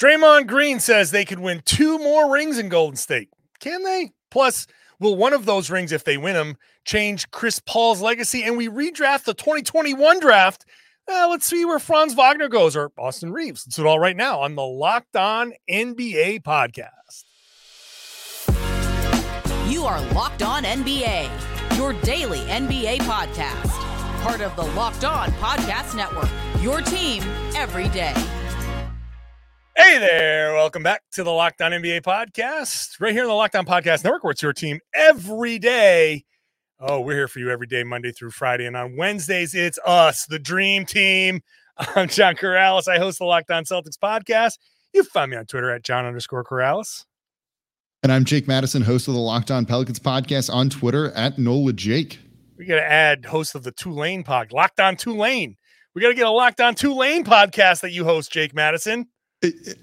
Draymond Green says they could win two more rings in Golden State. Can they? Plus, will one of those rings, if they win them, change Chris Paul's legacy and we redraft the 2021 draft? Uh, let's see where Franz Wagner goes or Austin Reaves. Let's do it all right now on the Locked On NBA podcast. You are Locked On NBA, your daily NBA podcast. Part of the Locked On Podcast Network, your team every day. Hey there, welcome back to the Locked On NBA podcast, right here on the Locked On Podcast Network, where it's your team every day. Oh, we're here for you every day, Monday through Friday. And on Wednesdays, it's us, the dream team. I'm John Karalis. I host the Locked On Celtics podcast. You find me on Twitter at John underscore Karalis. And I'm Jake Madison, host of the Locked On Pelicans podcast on Twitter at NOLA Jake. We got to add host of the Tulane pod, Locked On Tulane. We got to get a Locked On Tulane podcast that you host, Jake Madison.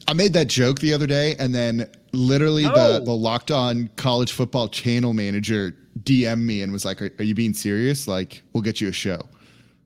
I made that joke the other day, and then literally the the Locked On College Football channel manager DM me and was like, "Are, are you being serious? Like, we'll get you a show."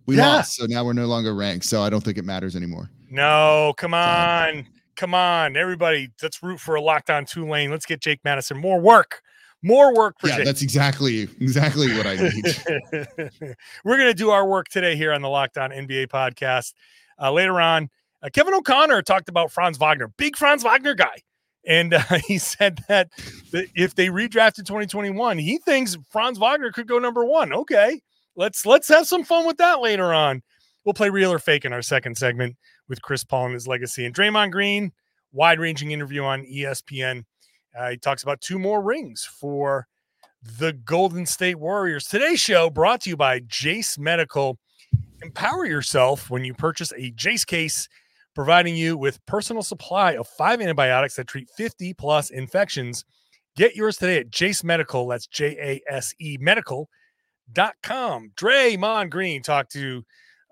We yeah. lost, so now we're no longer ranked. So I don't think it matters anymore. No, come on, come on, everybody. Let's root for a Locked On Tulane. Let's get Jake Madison more work. More work for yeah, Jake. that's exactly exactly what I need. We're gonna do our work today here on the Locked On NBA podcast. Uh, later on, uh, Kevin O'Connor talked about Franz Wagner, big Franz Wagner guy. And uh, he said that, if they redrafted 2021, he thinks Franz Wagner could go number one. Okay, let's let's have some fun with that later on. We'll play real or fake in our second segment with Chris Paul and his legacy and Draymond Green. Wide-ranging interview on ESPN. Uh, he talks about two more rings for the Golden State Warriors. Today's show brought to you by Jase Medical. Empower yourself when you purchase a Jase case providing you with personal supply of five antibiotics that treat 50 plus infections. Get yours today at Jase Medical. That's J A S E medical.com. Draymond Green talked to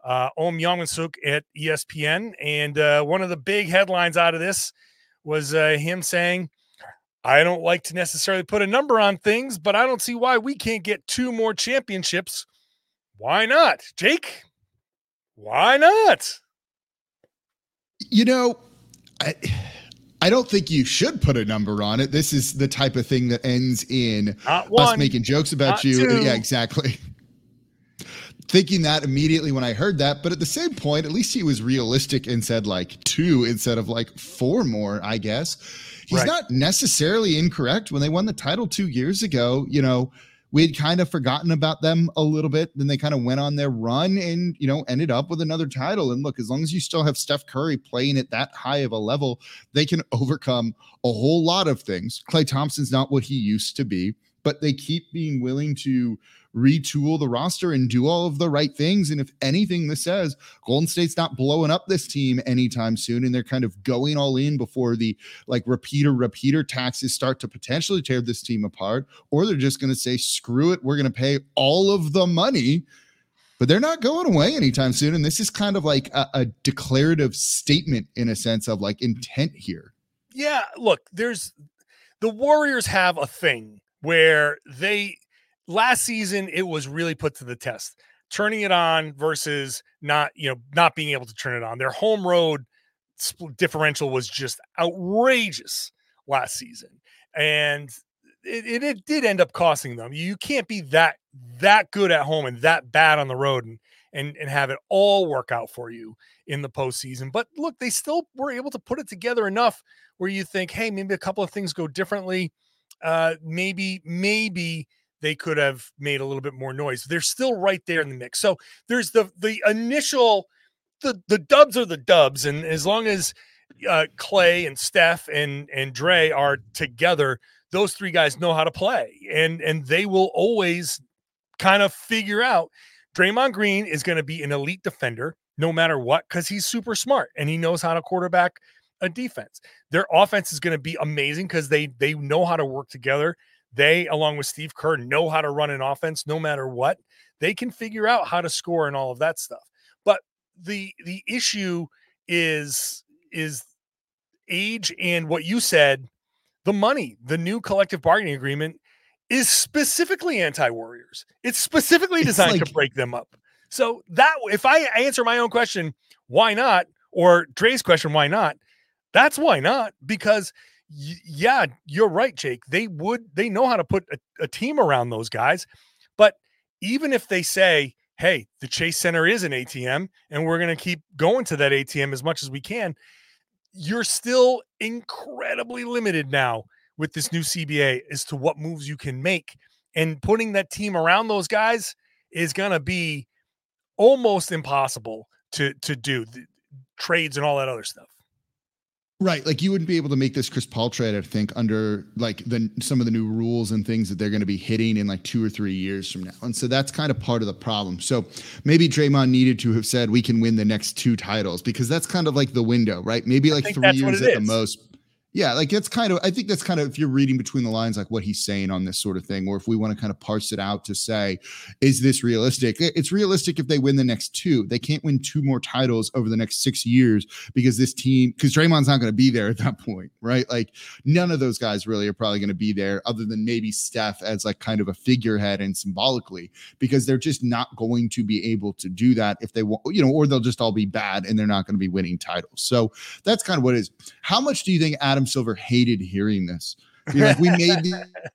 uh, Ohm Youngmisuk at ESPN. And uh, one of the big headlines out of this was uh, him saying, I don't like to necessarily put a number on things, but I don't see why we can't get two more championships. Why not? Jake, why not? You know, I I don't think you should put a number on it. This is the type of thing that ends in us making jokes about you. Two. Yeah, exactly. Thinking that immediately when I heard that, but at the same point, at least he was realistic and said like two instead of like four more, I guess. He's right. not necessarily incorrect. When they won the title two years ago, you know, we had kind of forgotten about them a little bit. Then they kind of went on their run and, you know, ended up with another title. And look, as long as you still have Steph Curry playing at that high of a level, they can overcome a whole lot of things. Klay Thompson's not what he used to be, but they keep being willing to retool the roster and do all of the right things. And if anything, this says Golden State's not blowing up this team anytime soon. And they're kind of going all in before the like repeater, repeater taxes start to potentially tear this team apart. Or they're just going to say, screw it, we're going to pay all of the money. But they're not going away anytime soon. And this is kind of like a, a declarative statement in a sense of like intent here. Yeah. Look, there's the Warriors have a thing where they last season it was really put to the test. Turning it on versus not you know not being able to turn it on. Their home road differential was just outrageous last season. And it, it, did end up costing them. You can't be that that good at home and that bad on the road and and and have it all work out for you in the postseason. But look they still were able to put it together enough where you think hey maybe a couple of things go differently. Uh maybe maybe they could have made a little bit more noise. They're still right there in the mix. So there's the the initial the the dubs are the dubs, and as long as uh, Klay and Steph and and Dre are together, those three guys know how to play, and and they will always kind of figure out. Draymond Green is going to be an elite defender no matter what because he's super smart and he knows how to quarterback a defense. Their offense is going to be amazing because they they know how to work together they, along with Steve Kerr, know how to run an offense no matter what. They can figure out how to score and all of that stuff. But the the issue is is age and what you said, the money, the new collective bargaining agreement is specifically anti-warriors. It's specifically designed like, to break them up. So that if I answer my own question, why not? Or Dre's question, why not? That's why not. Because yeah, you're right, Jake. They would they know how to put a, a team around those guys. But even if they say, hey, the Chase Center is an ATM and we're going to keep going to that ATM as much as we can, you're still incredibly limited now with this new CBA as to what moves you can make. And putting that team around those guys is going to be almost impossible to to do the trades and all that other stuff. Right, like you wouldn't be able to make this Chris Paul trade, I think, under like the some of the new rules and things that they're going to be hitting in like two or three years from now, and so that's kind of part of the problem. So maybe Draymond needed to have said we can win the next two titles because that's kind of like the window, right? Maybe like three years at is. the most yeah, like it's kind of, I think that's kind of, if you're reading between the lines, like what he's saying on this sort of thing, or if we want to kind of parse it out to say, is this realistic? It's realistic if they win the next two. They can't win two more titles over the next six years because this team, because Draymond's not going to be there at that point, right? Like none of those guys really are probably going to be there other than maybe Steph as like kind of a figurehead and symbolically, because they're just not going to be able to do that if they want, you know, or they'll just all be bad and they're not going to be winning titles. So that's kind of what it is. How much do you think Adam? Silver hated hearing this. like, we made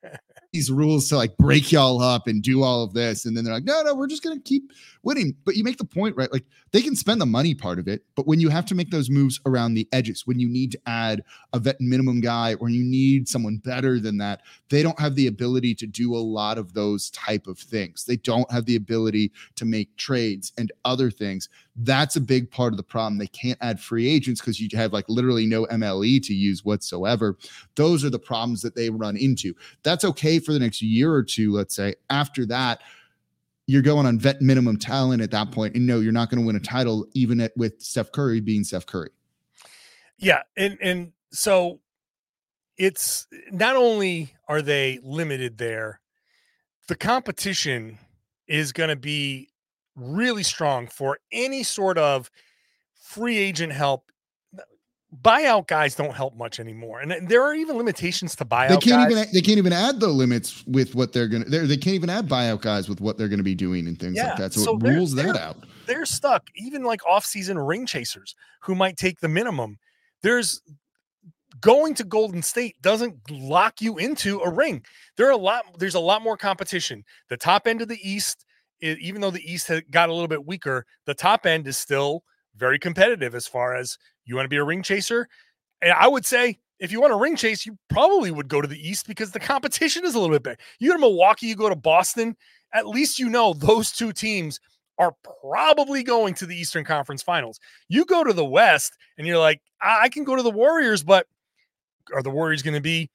these rules to like break y'all up and do all of this. And then they're like, no, no, we're just going to keep winning. But you make the point, right? Like they can spend the money part of it, but when you have to make those moves around the edges, when you need to add a vet minimum guy or you need someone better than that, they don't have the ability to do a lot of those type of things. They don't have the ability to make trades and other things. That's a big part of the problem. They can't add free agents because you have like literally no MLE to use whatsoever. Those are the problems that they run into. That's okay for the next year or two, let's say. After that, you're going on vet minimum talent at that point, and no, you're not going to win a title even at, with Steph Curry being Steph Curry. Yeah, and and so it's not only are they limited there, the competition is going to be really strong for any sort of free agent help buyout guys don't help much anymore, and there are even limitations to buyout. They can't guys. even they can't even add the limits with what they're gonna. They're, they can't even add buyout guys with what they're going to be doing and things yeah, like that. So, so it rules that out. They're stuck. Even like off-season ring chasers who might take the minimum. There's going to Golden State doesn't lock you into a ring. There are a lot. There's a lot more competition. The top end of the East, even though the East had got a little bit weaker, the top end is still very competitive as far as you want to be a ring chaser. And I would say if you want a ring chase, you probably would go to the East because the competition is a little bit better. You go to Milwaukee, you go to Boston, at least you know those two teams are probably going to the Eastern Conference Finals. You go to the West and you're like, I, can go to the Warriors, but are the Warriors going to be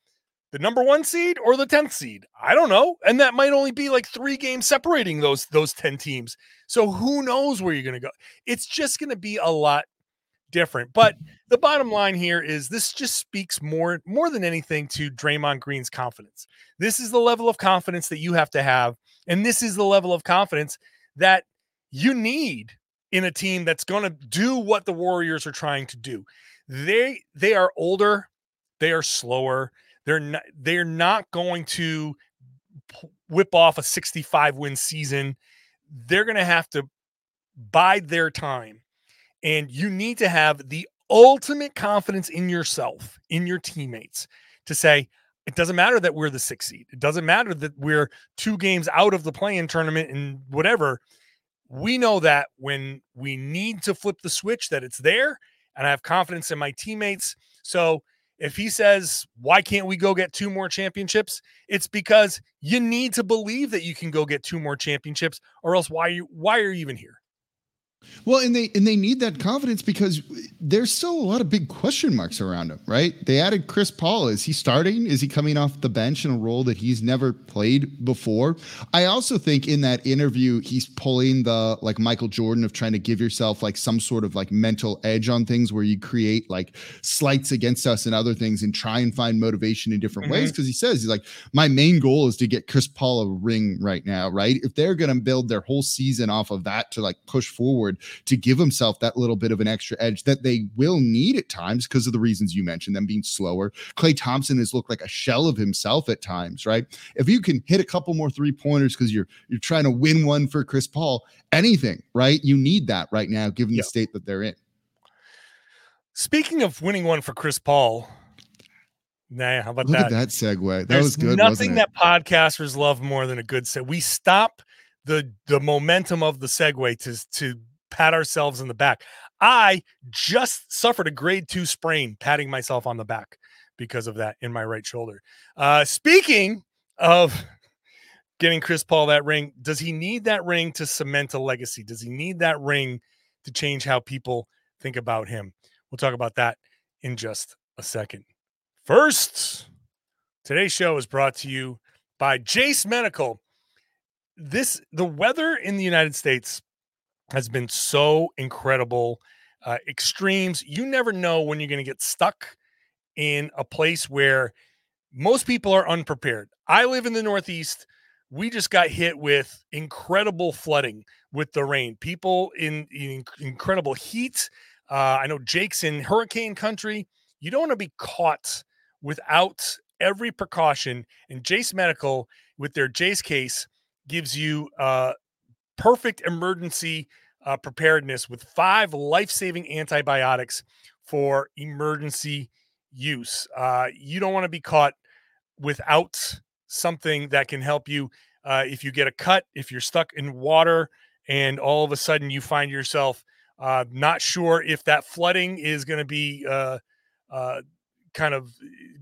the number one seed or the 10th seed? I don't know. And that might only be like three games separating those those 10 teams. So who knows where you're going to go? It's just going to be a lot different. But the bottom line here is this just speaks more more than anything to Draymond Green's confidence. This is the level of confidence that you have to have and this is the level of confidence that you need in a team that's going to do what the Warriors are trying to do. They they are older, they are slower. They're not they're not going to whip off a 65 win season. They're going to have to bide their time and you need to have the ultimate confidence in yourself, in your teammates to say, it doesn't matter that we're the sixth seed. It doesn't matter that we're two games out of the play-in tournament and whatever. We know that when we need to flip the switch, that it's there. And I have confidence in my teammates. So if he says, why can't we go get two more championships? It's because you need to believe that you can go get two more championships, or else why you why are you even here? Well, and they and they need that confidence because there's still a lot of big question marks around him, right? They added Chris Paul. Is he starting? Is he coming off the bench in a role that he's never played before? I also think in that interview he's pulling the like Michael Jordan of trying to give yourself like some sort of like mental edge on things where you create like slights against us and other things and try and find motivation in different mm-hmm. ways because he says he's like my main goal is to get Chris Paul a ring right now, right? If they're going to build their whole season off of that to like push forward to give himself that little bit of an extra edge that they will need at times because of the reasons you mentioned, them being slower. Klay Thompson has looked like a shell of himself at times, right? If you can hit a couple more three pointers because you're you're trying to win one for Chris Paul, anything, right? You need that right now, given the state that they're in. Speaking of winning one for Chris Paul, nah, how about Look that? at that segue. That There's was good. Nothing that podcasters love more than a good set. We stop the the momentum of the segue to to pat ourselves in the back. I just suffered a grade two sprain, patting myself on the back because of that in my right shoulder. Uh, speaking of getting Chris Paul that ring, does he need that ring to cement a legacy? Does he need that ring to change how people think about him? We'll talk about that in just a second. First, today's show is brought to you by Jase Medical. This the weather in the United States has been so incredible. Uh, extremes. You never know when you're going to get stuck in a place where most people are unprepared. I live in the Northeast. We just got hit with incredible flooding with the rain. People in, in incredible heat. Uh, I know Jake's in hurricane country. You don't want to be caught without every precaution. And Jase Medical, with their Jase case, gives you uh, perfect emergency uh, preparedness with five life saving antibiotics for emergency use. Uh, you don't want to be caught without something that can help you. Uh, if you get a cut, if you're stuck in water, and all of a sudden you find yourself uh, not sure if that flooding is going to be uh, uh, kind of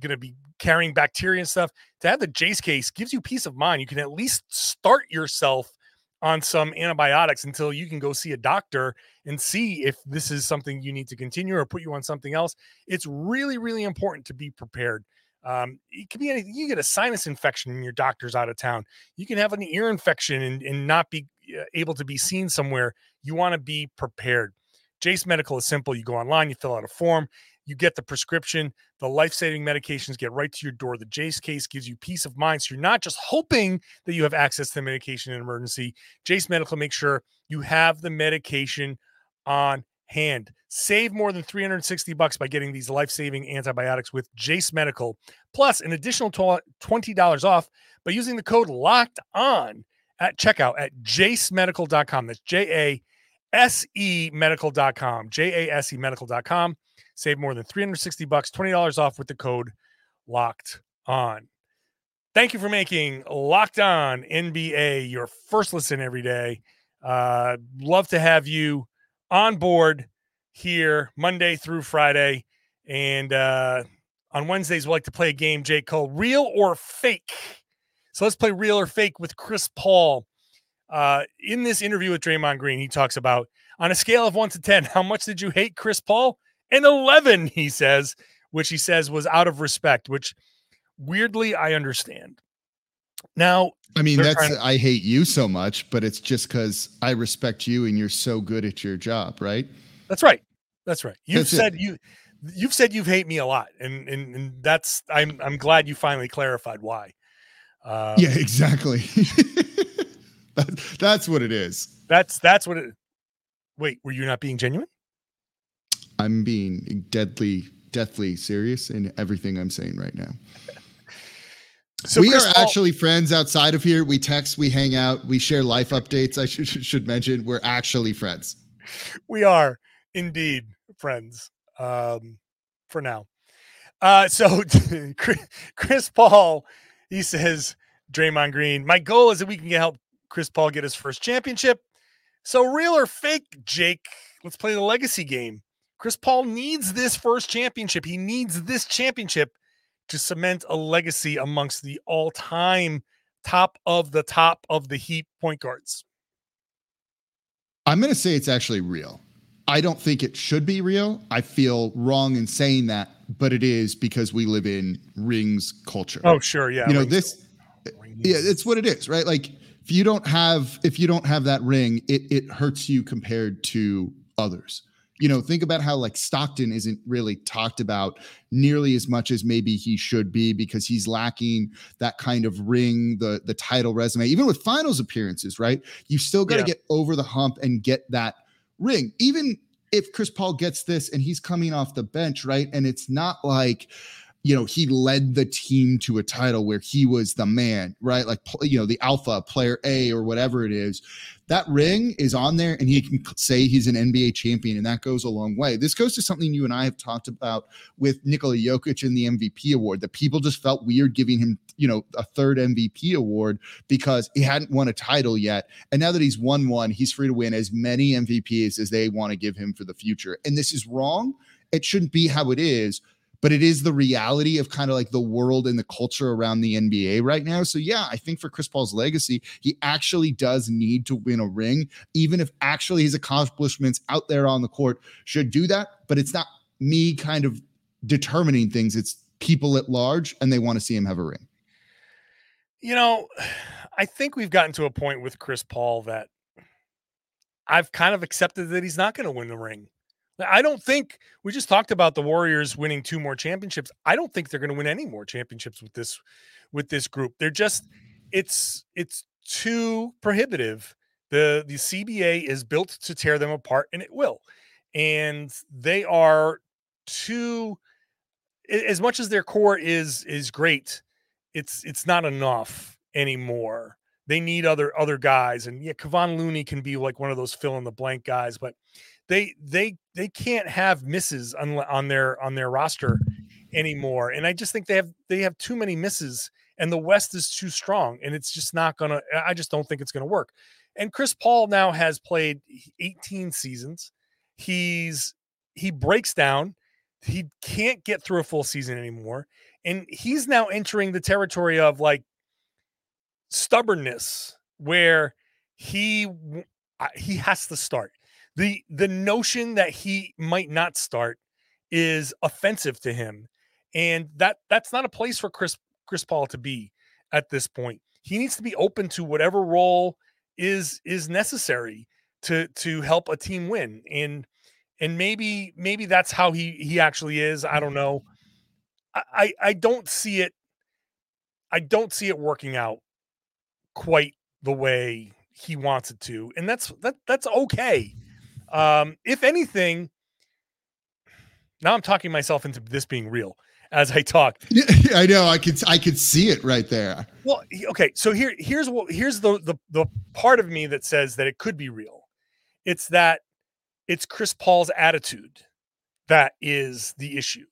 going to be carrying bacteria and stuff, to have the Jase case gives you peace of mind. You can at least start yourself on some antibiotics until you can go see a doctor and see if this is something you need to continue or put you on something else. It's really, really important to be prepared. Um, it could be anything. You get a sinus infection and your doctor's out of town. You can have an ear infection and, and not be uh, able to be seen somewhere. You want to be prepared. Jase Medical is simple. You go online, you fill out a form, you get the prescription. The life saving medications get right to your door. The Jase case gives you peace of mind. So you're not just hoping that you have access to the medication in emergency. Jase Medical makes sure you have the medication on hand. Save more than 360 bucks by getting these life saving antibiotics with Jase Medical, plus an additional $20 off by using the code locked on at checkout at jasemedical.com. That's J A S E medical.com. J A S E medical.com. Save more than 360 bucks, $20 off with the code locked on. Thank you for making Locked On NBA your first listen every day. Uh, love to have you on board here Monday through Friday. And uh, on Wednesdays, we like to play a game, Jake, called Real or Fake. So let's play Real or Fake with Chris Paul. Uh, in this interview with Draymond Green, he talks about on a scale of one to 10, how much did you hate Chris Paul? An 11, he says, which he says was out of respect, which weirdly I understand. Now, I mean, that's to- I hate you so much, but it's just because I respect you and you're so good at your job, right? That's right. That's right. You've that's said it. you you've said you've hate me a lot, and, and and that's I'm I'm glad you finally clarified why. Um, yeah, exactly. that, that's what it is. That's that's what it. Wait, were you not being genuine? I'm being deadly, deathly serious in everything I'm saying right now. So we Chris are Paul- actually friends outside of here. We text, we hang out, we share life updates. I should should mention we're actually friends. We are indeed friends. Um, for now. Uh, so Chris Paul, he says, Draymond Green, my goal is that we can help Chris Paul get his first championship. So real or fake, Jake? Let's play the legacy game. Chris Paul needs this first championship. He needs this championship to cement a legacy amongst the all time top of the top of the heap point guards. I'm going to say it's actually real. I don't think it should be real. I feel wrong in saying that, but it is because we live in rings culture. Oh, sure. Yeah. You know, this, rings. yeah, it's what it is, right? Like, if you don't have if you don't have that ring, it it hurts you compared to others you know, think about how like Stockton isn't really talked about nearly as much as maybe he should be because he's lacking that kind of ring, the the title resume, even with finals appearances, right? You still got to yeah. get over the hump and get that ring. Even if Chris Paul gets this and he's coming off the bench, right? And it's not like you know, he led the team to a title where he was the man, right? Like, you know, the alpha player A or whatever it is. That ring is on there and he can say he's an NBA champion, and that goes a long way. This goes to something you and I have talked about with Nikola Jokic and the MVP award that people just felt weird giving him, you know, a third MVP award because he hadn't won a title yet. And now that he's won one, he's free to win as many MVPs as they want to give him for the future. And this is wrong. It shouldn't be how it is but it is the reality of kind of like the world and the culture around the NBA right now. So yeah, I think for Chris Paul's legacy, he actually does need to win a ring, even if actually his accomplishments out there on the court should do that. But it's not me kind of determining things. It's people at large, and they want to see him have a ring. You know, I think we've gotten to a point with Chris Paul that I've kind of accepted that he's not going to win the ring. I don't think we just talked about the Warriors winning two more championships. I don't think they're going to win any more championships with this with this group. They're just it's it's too prohibitive. The the CBA is built to tear them apart and it will. And they are too as much as their core is is great, it's it's not enough anymore. They need other other guys and yeah, Kevon Looney can be like one of those fill in the blank guys, but they they they can't have misses on, on their on their roster anymore. And I just think they have they have too many misses, and the West is too strong, and it's just not gonna. I just don't think it's gonna work. And Chris Paul now has played 18 seasons. He's he breaks down. He can't get through a full season anymore, and he's now entering the territory of like stubbornness, where he he has to start. The the notion that he might not start is offensive to him and that that's not a place for chris chris paul to be at this point. He needs to be open to whatever role is is necessary to to help a team win and and maybe maybe that's how he he actually is i don't know. I i don't see it i don't see it working out quite the way he wants it to and that's that that's okay um, if anything, now I'm talking myself into this being real as I talk. Yeah, I know. I could I could see it right there. Well, okay. So here here's what here's the the the part of me that says that it could be real. It's that it's Chris Paul's attitude that is the issue.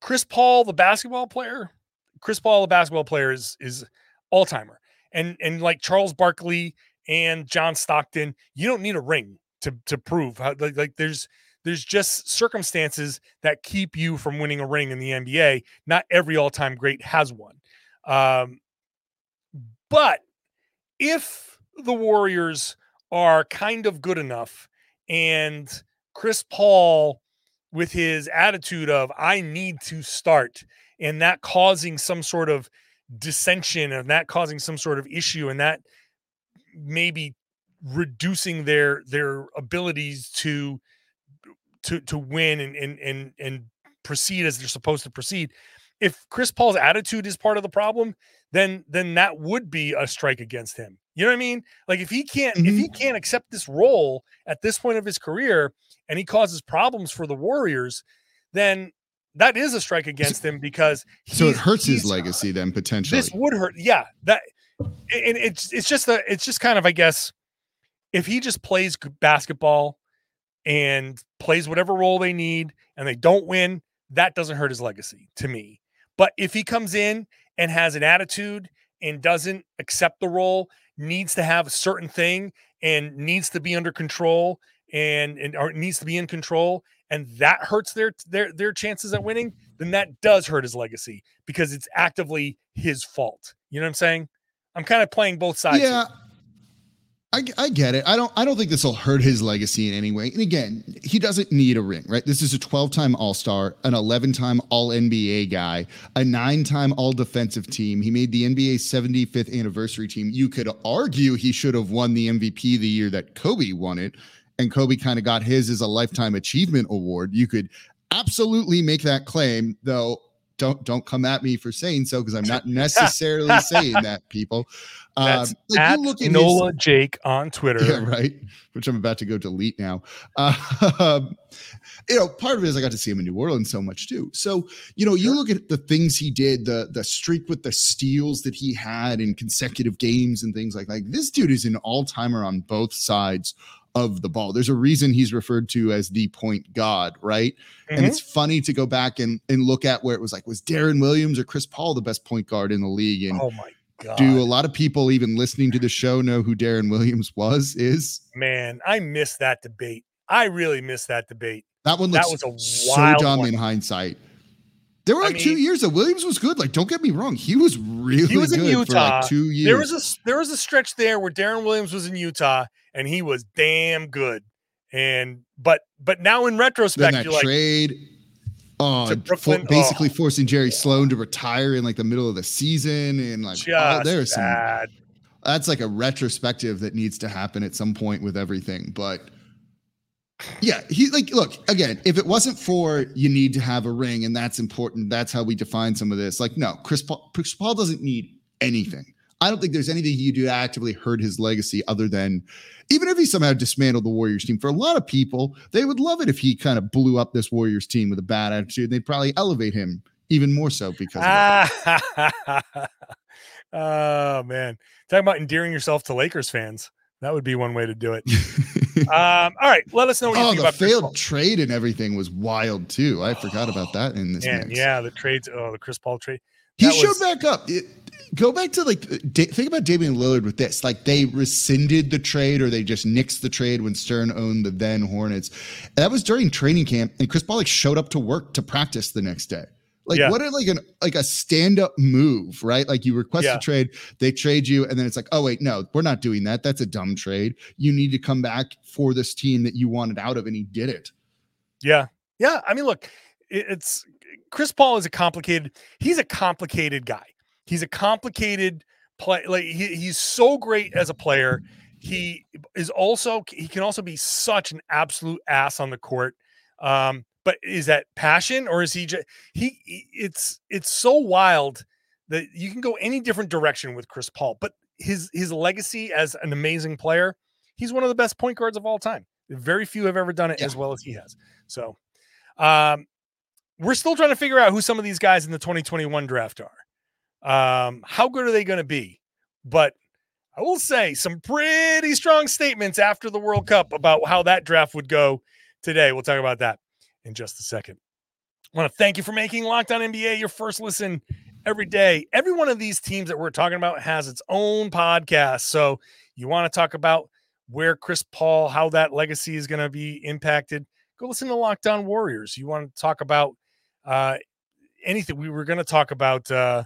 Chris Paul, the basketball player, Chris Paul, the basketball player, is is all timer, and and like Charles Barkley and John Stockton, you don't need a ring to to prove how like, like there's there's just circumstances that keep you from winning a ring in the NBA. Not every all-time great has one. Um, but if the Warriors are kind of good enough and Chris Paul with his attitude of I need to start and that causing some sort of dissension and that causing some sort of issue and that maybe reducing their their abilities to to to win and and and and proceed as they're supposed to proceed. If Chris Paul's attitude is part of the problem, then then that would be a strike against him. You know what I mean? Like if he can't mm-hmm. if he can't accept this role at this point of his career and he causes problems for the Warriors, then that is a strike against him because so it hurts his legacy then potentially. This would hurt. Yeah, that and it's it's just a it's just kind of I guess if he just plays basketball and plays whatever role they need and they don't win, that doesn't hurt his legacy to me. But if he comes in and has an attitude and doesn't accept the role, needs to have a certain thing and needs to be under control and, and or needs to be in control and that hurts their their their chances at winning, then that does hurt his legacy because it's actively his fault. You know what I'm saying? I'm kind of playing both sides. Yeah. Here. I, I get it. I don't. I don't think this will hurt his legacy in any way. And again, he doesn't need a ring, right? This is a 12-time All-Star, an 11-time All-NBA guy, a nine-time All-Defensive team. He made the NBA 75th anniversary team. You could argue he should have won the MVP the year that Kobe won it, and Kobe kind of got his as a lifetime achievement award. You could absolutely make that claim, though. don't don't come at me for saying so because I'm not necessarily saying that, people. That's um, like at you look at Nola his, Jake on Twitter. Yeah, right. Which I'm about to go delete now. Uh, you know, part of it is I got to see him in New Orleans so much too. So, you know, you look at the things he did, the the streak with the steals that he had in consecutive games and things like that. Like, this dude is an all-timer on both sides of the ball. There's a reason he's referred to as the point god, right? Mm-hmm. And it's funny to go back and, and look at where it was like, was Deron Williams or Chris Paul the best point guard in the league? And oh my God. do a lot of people even listening to the show know who Deron Williams was? Is man, I miss that debate. I really miss that debate. That one looks that was a so dumb one. in hindsight. There were like I mean, two years that Williams was good. Like, don't get me wrong, he was really he was in Utah. Like two years. There was a there was a stretch there where Deron Williams was in Utah and he was damn good. And but but now in retrospect, then that you're trade, like, uh, Brooklyn, for, basically oh, forcing Jerry Sloan to retire in like the middle of the season, and like oh, there's some. That's like a retrospective that needs to happen at some point with everything, but. Yeah, he like look again. If it wasn't for you need to have a ring, and that's important. That's how we define some of this. Like, no, Chris Paul, Chris Paul doesn't need anything. I don't think there's anything he do to actively hurt his legacy other than even if he somehow dismantled the Warriors team. For a lot of people, they would love it if he kind of blew up this Warriors team with a bad attitude. They'd probably elevate him even more so because oh man. Talking about endearing yourself to Lakers fans. That would be one way to do it. um, all right, let us know what you oh, think the about failed trade and everything was wild too. I forgot about that in this. Man, yeah, the trades. Oh, the Chris Paul trade. He showed back up. It, go back to like think about Damian Lillard with this. Like they rescinded the trade or they just nixed the trade when Stern owned the then Hornets. That was during training camp, and Chris Paul like showed up to work to practice the next day. Like yeah. what a like an like a stand up move, right? Like you request yeah. a trade, they trade you, and then it's like, oh wait, no, we're not doing that. That's a dumb trade. You need to come back for this team that you wanted out of, and he did it. Yeah, yeah. I mean, look, it's Chris Paul is a complicated. He's a complicated guy. He's a complicated play. Like he, he's so great as a player. He is also he can also be such an absolute ass on the court. Um, but is that passion or is he just he? It's it's so wild that you can go any different direction with Chris Paul. But his his legacy as an amazing player, he's one of the best point guards of all time. Very few have ever done it yeah. as well as he has. So, um, we're still trying to figure out who some of these guys in the 2021 draft are. Um, how good are they going to be? But I will say some pretty strong statements after the World Cup about how that draft would go today. We'll talk about that in just a second. I want to thank you for making Locked On NBA your first listen every day. Every one of these teams that we're talking about has its own podcast. So you want to talk about where Chris Paul, how that legacy is going to be impacted, go listen to Locked On Warriors. You want to talk about uh, anything. We were going to talk about uh,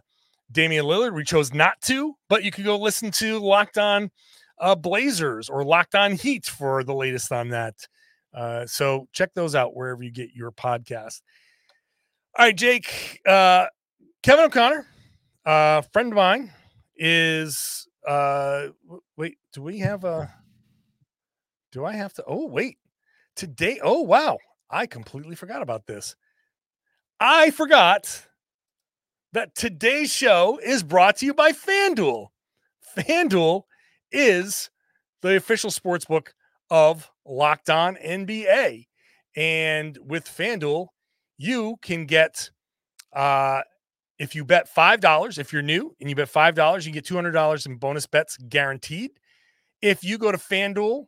Damian Lillard. We chose not to, but you could go listen to Locked On uh, Blazers or Locked On Heat for the latest on that. Uh, so check those out wherever you get your podcast. All right, Jake. Uh, Kevin O'Connor, a uh, friend of mine, is. Uh, wait, do we have a? Do I have to? Oh, wait. Today. Oh, wow. I completely forgot about this. I forgot that today's show is brought to you by FanDuel. FanDuel is the official sports book of Locked On NBA. And with FanDuel, you can get uh if you bet $5, if you're new and you bet $5, you get $200 in bonus bets guaranteed. If you go to FanDuel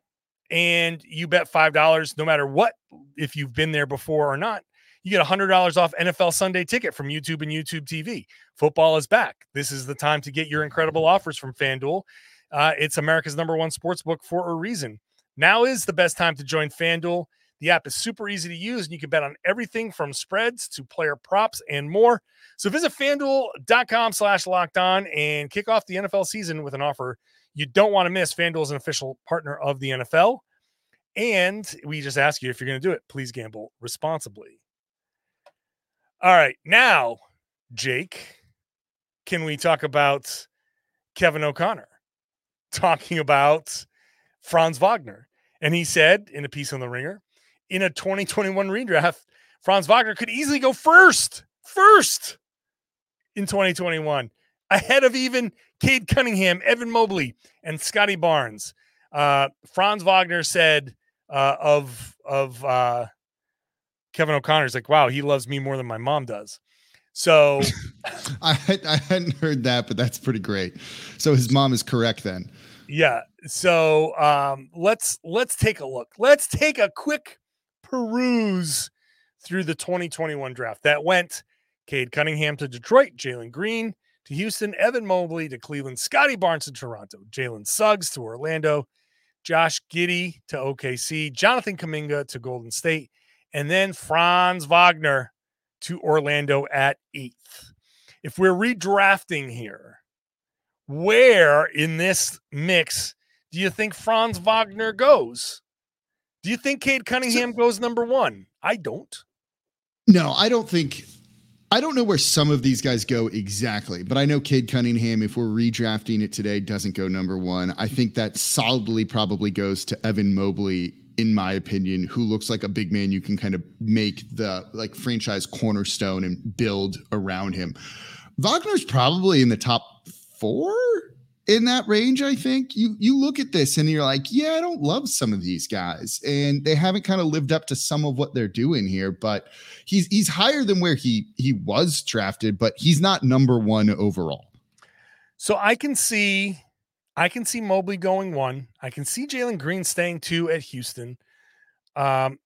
and you bet $5, no matter what, if you've been there before or not, you get $100 off NFL Sunday ticket from YouTube and YouTube TV. Football is back. This is the time to get your incredible offers from FanDuel. Uh, it's America's number one sports book for a reason. Now is the best time to join FanDuel. The app is super easy to use, and you can bet on everything from spreads to player props and more. So visit fanduel.com slash locked on and kick off the NFL season with an offer you don't want to miss. FanDuel is an official partner of the NFL. And we just ask you if you're going to do it, please gamble responsibly. All right. Now, Jake, can we talk about Kevin O'Connor talking about Franz Wagner? And he said in a piece on the ringer, in a 2021 redraft, Franz Wagner could easily go first. First. in 2021, ahead of even Cade Cunningham, Evan Mobley, and Scottie Barnes. Uh, Franz Wagner said uh, of of uh, Kevin O'Connor's like, "Wow, he loves me more than my mom does." So I I hadn't heard that, but that's pretty great. So his mom is correct then. Yeah. So um, let's let's take a look. Let's take a quick peruse through the 2021 draft that went Cade Cunningham to Detroit, Jalen Green to Houston, Evan Mobley to Cleveland, Scottie Barnes to Toronto, Jalen Suggs to Orlando, Josh Giddey to OKC, Jonathan Kuminga to Golden State, and then Franz Wagner to Orlando at eighth. If we're redrafting here, where in this mix do you think Franz Wagner goes? Do you think Cade Cunningham goes number one? I don't. No, I don't think. I don't know where some of these guys go exactly, but I know Cade Cunningham, if we're redrafting it today, doesn't go number one. I think that solidly probably goes to Evan Mobley, in my opinion, who looks like a big man you can kind of make the like franchise cornerstone and build around him. Wagner's probably in the top four in that range i think. You you look at this and you're like yeah i don't love some of these guys. And they haven't kind of lived up to some of what they're doing here but he's he's higher than where he he was drafted but he's not number one overall. So i can see i can see mobley going one. I can see jalen green staying two at houston. Um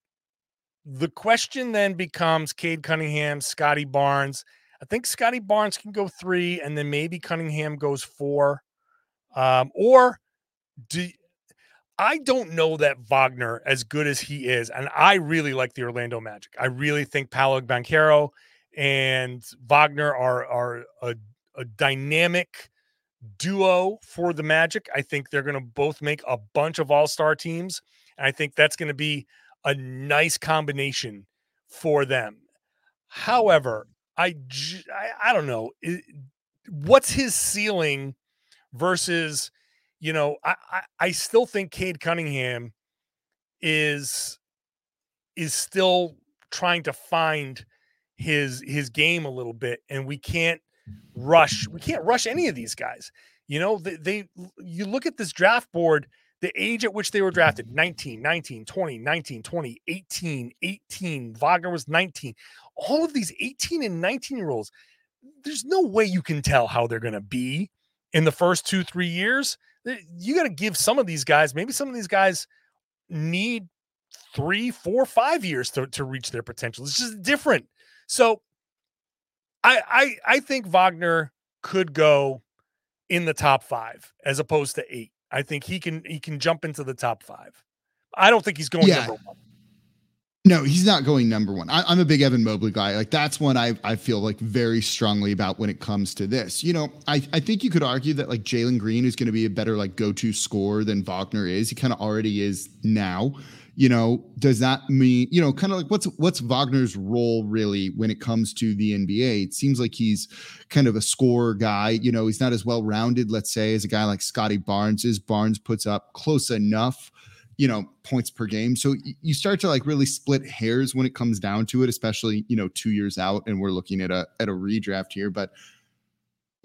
the question then becomes cade cunningham Scottie barnes I think Scottie Barnes can go three, and then maybe Cunningham goes four. Um, or do I don't know that Wagner, as good as he is, and I really like the Orlando Magic. I really think Paolo Banchero and Wagner are are a, a dynamic duo for the Magic. I think they're going to both make a bunch of All Star teams, and I think that's going to be a nice combination for them. However, I, I, I don't know. what's his ceiling versus, you know, I, I, I still think Cade Cunningham is is still trying to find his his game a little bit and we can't rush we can't rush any of these guys you know they, they you look at this draft board the age at which they were drafted 19 19 20 19 20 18 18 wagner was 19 all of these 18 and 19 year olds, there's no way you can tell how they're going to be in the first two, three years. You got to give some of these guys, maybe some of these guys need three, four, five years to, to reach their potential. It's just different. So I, I, I think Wagner could go in the top five as opposed to eight. I think he can he can jump into the top five. I don't think he's going yeah. number one. No, he's not going number one. I, am a big Evan Mobley guy. Like that's one I I feel like very strongly about when it comes to this. You know, I I think you could argue that like Jalen Green is going to be a better like go to scorer than Wagner is. He kind of already is now. You know, does that mean you know kind of like what's what's Wagner's role really when it comes to the NBA? It seems like he's kind of a scorer guy. You know, he's not as well rounded, let's say, as a guy like Scottie Barnes is. Barnes puts up close enough you know points per game so you start to like really split hairs when it comes down to it especially you know two years out and we're looking at a at a redraft here but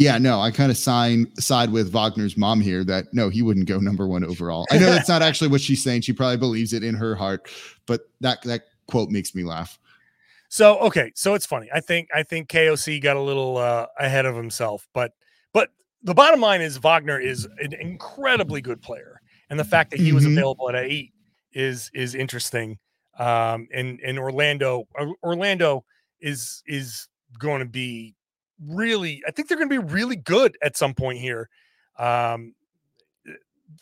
yeah no i kind of sign side with wagner's mom here that no he wouldn't go number one overall i know that's not actually what she's saying she probably believes it in her heart but that that quote makes me laugh so okay so it's funny i think i think koc got a little uh ahead of himself but but the bottom line is wagner is an incredibly good player and the fact that he was mm-hmm. available at eight is is interesting. Um, and and Orlando Orlando is is going to be really. I think they're going to be really good at some point here. Um,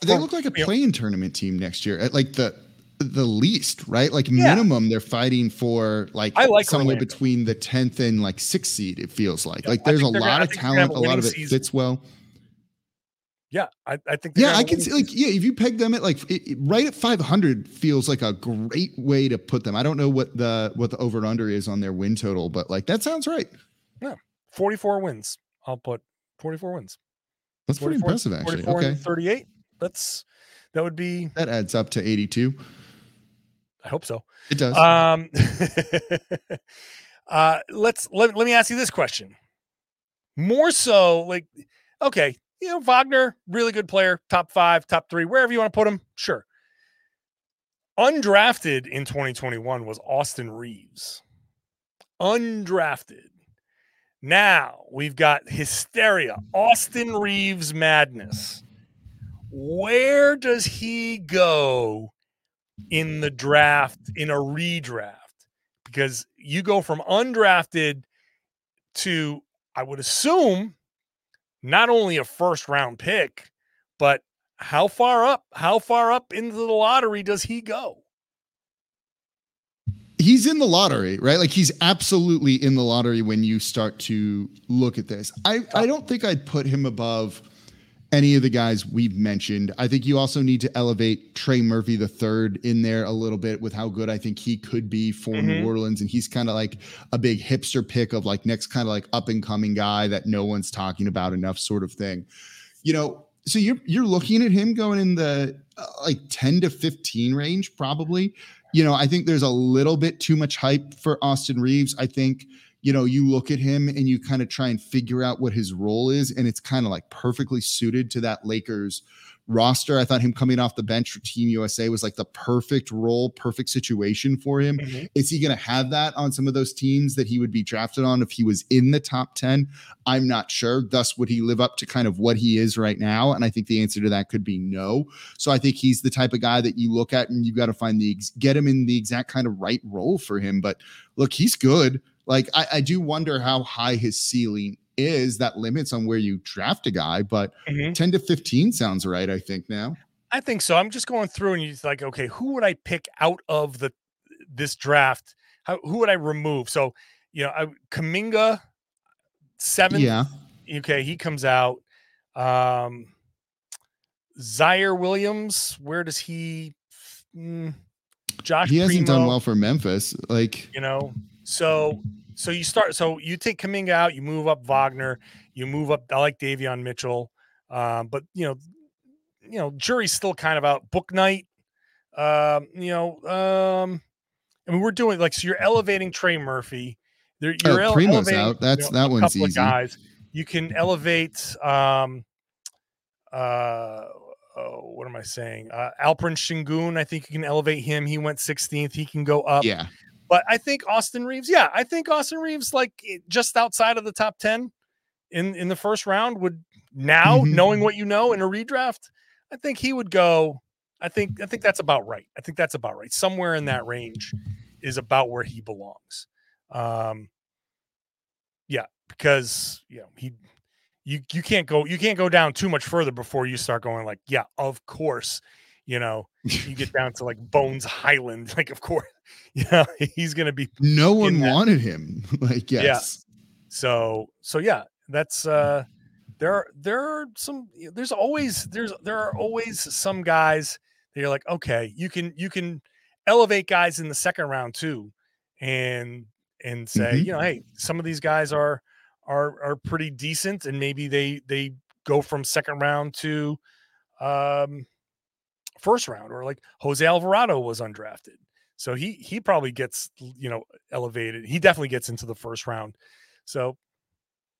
they look like a playing know, tournament team next year at like the the least, right? Like yeah. minimum, they're fighting for like, I like somewhere Orlando. between the tenth and like sixth seed. It feels like yeah, like there's a lot of talent, a lot of it season. fits well. Yeah, I, I think. Yeah, I can see like yeah, if you peg them at like it, right at 500 feels like a great way to put them. I don't know what the what the over and under is on their win total, but like that sounds right. Yeah, 44 wins. I'll put 44 wins. That's pretty impressive, actually. Okay, 38. That's that would be that adds up to 82. I hope so. It does. Um, uh, let's let, let me ask you this question: More so, like, okay, you know, Wagner, really good player, top five, top three, wherever you want to put him, sure. Undrafted in 2021 was Austin Reaves. Undrafted. Now we've got hysteria, Austin Reaves madness. Where does he go in the draft, in a redraft? Because you go from undrafted to, I would assume, not only a first round pick, but how far up, how far up into the lottery does he go? He's in the lottery, right? Like he's absolutely in the lottery when you start to look at this. I, I don't think I'd put him above any of the guys we've mentioned. I think you also need to elevate Trey Murphy the third in there a little bit with how good I think he could be for mm-hmm. New Orleans. And he's kind of like a big hipster pick of like next kind of like up and coming guy that no one's talking about enough sort of thing. You know, so you're you're looking at him going in the uh, like 10 to 15 range probably. You know, I think there's a little bit too much hype for Austin Reaves. I think you know, you look at him and you kind of try and figure out what his role is, and it's kind of like perfectly suited to that Lakers roster. I thought him coming off the bench for Team USA was like the perfect role, perfect situation for him. Mm-hmm. Is he going to have that on some of those teams that he would be drafted on if he was in the top 10? I'm not sure. Thus, would he live up to kind of what he is right now? And I think the answer to that could be no. So I think he's the type of guy that you look at and you've got to find the get him in the exact kind of right role for him. But look, he's good. Like I, I do wonder how high his ceiling is. That limits on where you draft a guy, but mm-hmm. 10 to 15 sounds right, I think now. I think so. I'm just going through and you're like, okay, who would I pick out of the this draft? How who would I remove? So, you know, I, Kuminga, seventh. Yeah. Okay, he comes out. Um Ziaire Williams, where does he mm, Josh? He hasn't Primo, done well for Memphis. Like you know, so so you start so you take Kuminga out, you move up Wagner, you move up. I like Davion Mitchell, um, but you know, you know, jury's still kind of out. Bouknight, um, you know, um, I mean, we're doing like so. You're elevating Trey Murphy. You're, you're oh, Primo's elevating, out. That's you know, that one's easy. Of guys, you can elevate. Um, uh, oh, what am I saying? Uh, Alperen Sengun, I think you can elevate him. He went 16th. He can go up. Yeah. But I think Austin Reaves, yeah, I think Austin Reaves, like just outside of the top 10 in, in the first round, would now, mm-hmm. knowing what you know in a redraft, I think he would go. I think I think that's about right. I think that's about right. Somewhere in that range is about where he belongs. Um yeah, because you know, he you you can't go you can't go down too much further before you start going like, yeah, of course you know, you get down to like Bones Hyland, like of course, know, he's gonna be no one wanted him. Like, yes. Yeah. So so yeah, that's uh there are there are some there's always there's there are always some guys that you're like, okay, you can you can elevate guys in the second round too, and and say, mm-hmm. you know, hey, some of these guys are are are pretty decent, and maybe they they go from second round to um first round, or like Jose Alvarado was undrafted. So he he probably gets you know elevated. He definitely gets into the first round. So,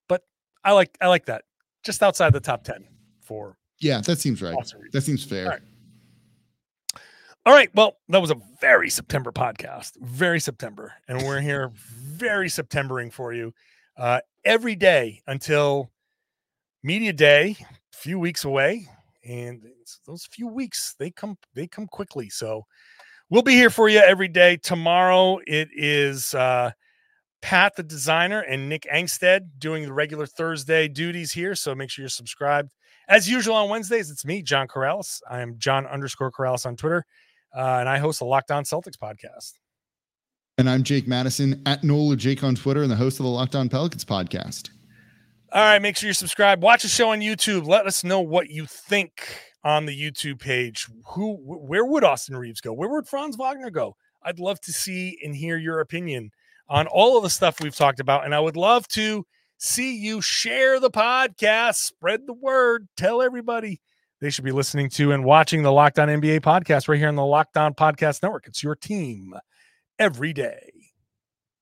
but I like I like that just outside the top ten for yeah that seems right. That seems fair. All right. All right. Well, that was a very September podcast, very September, and we're here very Septembering for you uh, every day until media day, a few weeks away and those few weeks they come they come quickly. So we'll be here for you every day. Tomorrow it is uh, Pat the designer and Nick Angstadt doing the regular Thursday duties here. So make sure you're subscribed. As usual on Wednesdays, it's me, John Karalis. I am John underscore Karalis on Twitter, uh, and I host the Locked On Celtics podcast. And I'm Jake Madison at Nola Jake on Twitter and the host of the Locked On Pelicans podcast. All right, make sure you subscribe. Watch the show on YouTube. Let us know what you think on the YouTube page. Who, where would Austin Reaves go? Where would Franz Wagner go? I'd love to see and hear your opinion on all of the stuff we've talked about, and I would love to see you share the podcast, spread the word, tell everybody they should be listening to and watching the Locked On NBA podcast right here on the Locked On Podcast Network. It's your team every day.